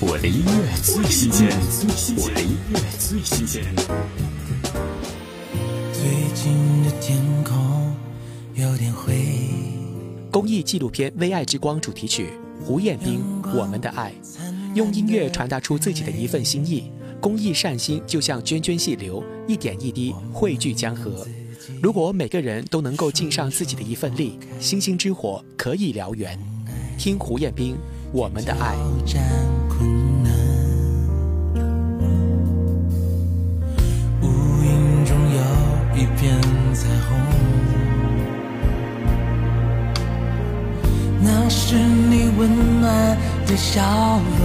我的音乐最新鲜，我的音乐最新鲜。最近的天空有点灰。公益纪录片《为爱之光》主题曲，胡彦斌《我们的爱》，用音乐传达出自己的一份心。意。公益善心。就像涓涓细流，一点一滴汇聚江河。如果每个人都能够尽上自己的一份力，星星之火可以燎原。听胡彦斌《我们的爱》。战困难，乌云中有一片彩虹，那是你温暖的笑容。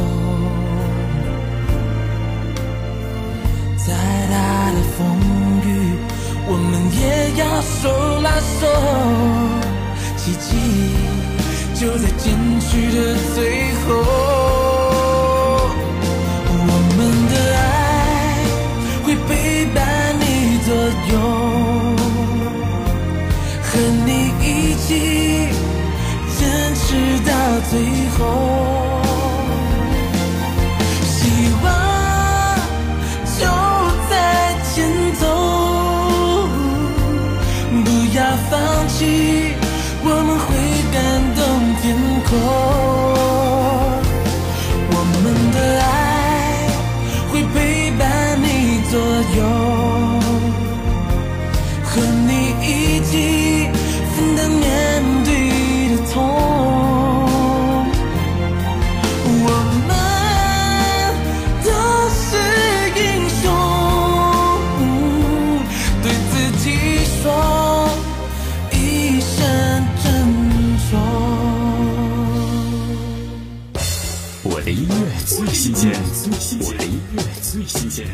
再大的风雨，我们也要手拉手，奇迹就在坚持的最后。我们的爱会陪伴你左右，和你一起坚持到最后。希望就在前头，不要放弃，我的音乐最新鲜，我的音乐最新鲜。